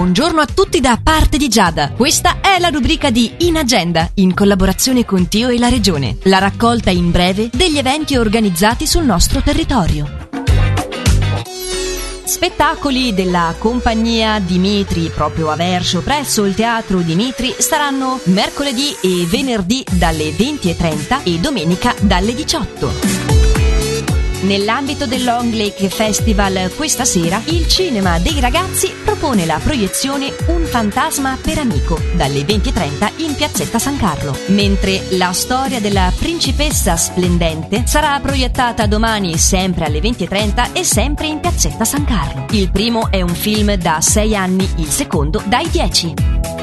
buongiorno a tutti da parte di Giada. Questa è la rubrica di In Agenda, in collaborazione con Tio e la Regione. La raccolta in breve degli eventi organizzati sul nostro territorio. Spettacoli della compagnia Dimitri proprio a Verso presso il teatro Dimitri saranno mercoledì e venerdì dalle 20.30 e domenica dalle 18. Nell'ambito del Long Lake Festival questa sera il cinema dei ragazzi propone la proiezione Un fantasma per amico dalle 20.30 in piazzetta San Carlo, mentre la storia della principessa splendente sarà proiettata domani sempre alle 20.30 e sempre in piazzetta San Carlo. Il primo è un film da 6 anni, il secondo dai 10.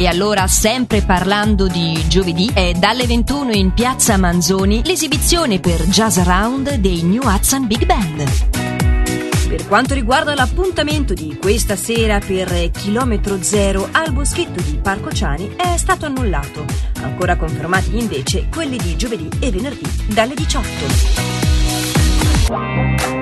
E allora, sempre parlando di giovedì, è dalle 21 in piazza Manzoni l'esibizione per Jazz Round dei New Hudson Big Band. Per quanto riguarda l'appuntamento di questa sera per chilometro zero al boschetto di Parco Ciani è stato annullato. Ancora confermati invece quelli di giovedì e venerdì dalle 18.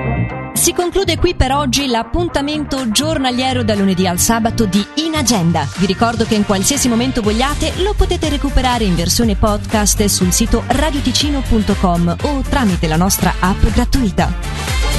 Si conclude qui per oggi l'appuntamento giornaliero da lunedì al sabato di In Agenda. Vi ricordo che in qualsiasi momento vogliate lo potete recuperare in versione podcast sul sito radioticino.com o tramite la nostra app gratuita.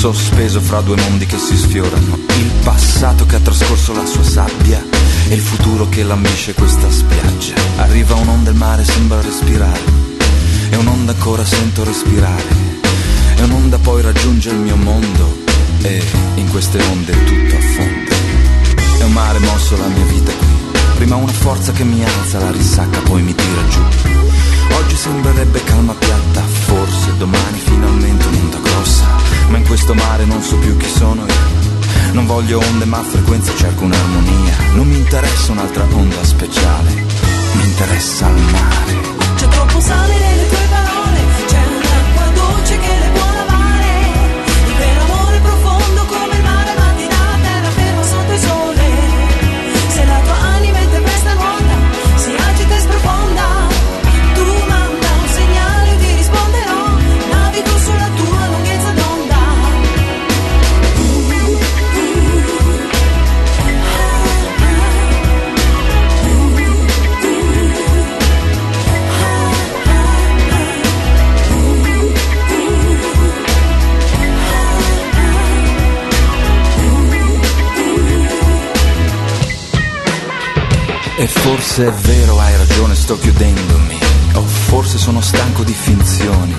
Sospeso fra due mondi che si sfiorano, il passato che ha trascorso la sua sabbia e il futuro che lambisce questa spiaggia. Arriva un'onda il mare sembra respirare, e un'onda ancora sento respirare, e un'onda poi raggiunge il mio mondo. E in queste onde tutto affonda. È un mare mosso la mia vita qui, prima una forza che mi alza la risacca poi mi tira giù. Oggi sembrerebbe calma piatta, forse domani finalmente un'onda grossa ma in questo mare non so più chi sono io. Non voglio onde ma a frequenza cerco un'armonia. Non mi interessa un'altra onda speciale, mi interessa il mare. C'è troppo sale nelle tue E forse è vero, hai ragione, sto chiudendomi. O forse sono stanco di finzioni.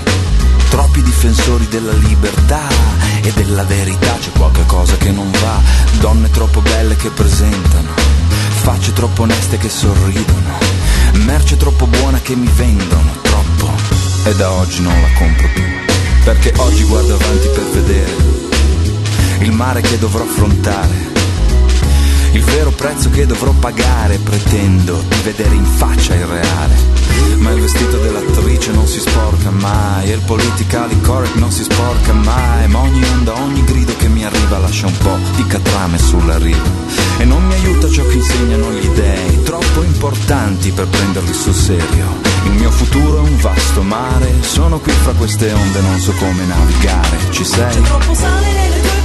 Troppi difensori della libertà e della verità, c'è qualche cosa che non va. Donne troppo belle che presentano, facce troppo oneste che sorridono, merce troppo buona che mi vendono, troppo. E da oggi non la compro più, perché oggi guardo avanti per vedere il mare che dovrò affrontare il vero prezzo che dovrò pagare pretendo di vedere in faccia il reale. Ma il vestito dell'attrice non si sporca mai, e il politically correct non si sporca mai, ma ogni onda, ogni grido che mi arriva lascia un po' di catrame sulla riva. E non mi aiuta ciò che insegnano gli dèi, troppo importanti per prenderli sul serio. Il mio futuro è un vasto mare, sono qui fra queste onde, non so come navigare. Ci sei? C'è troppo sale nelle tue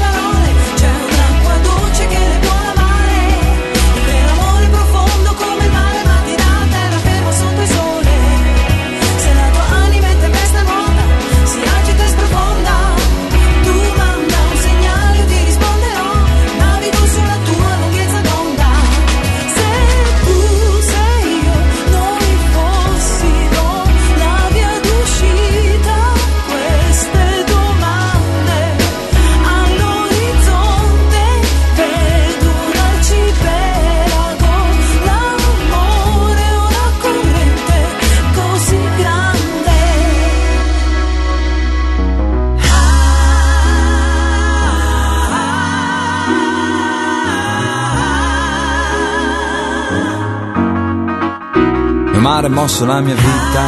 mare mosso la mia vita.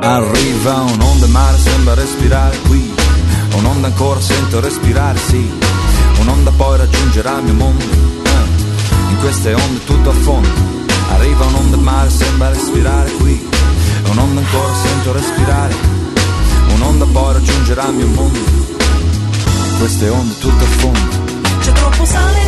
Arriva un'onda mare sembra respirare qui. Un'onda ancora sento respirare, sì. Un'onda poi raggiungerà il mio mondo. Eh. In queste onde tutto affonda Arriva un'onda mare sembra respirare qui. Un'onda ancora sento respirare. Un'onda poi raggiungerà il mio mondo queste onde tutto affonda C'è troppo sale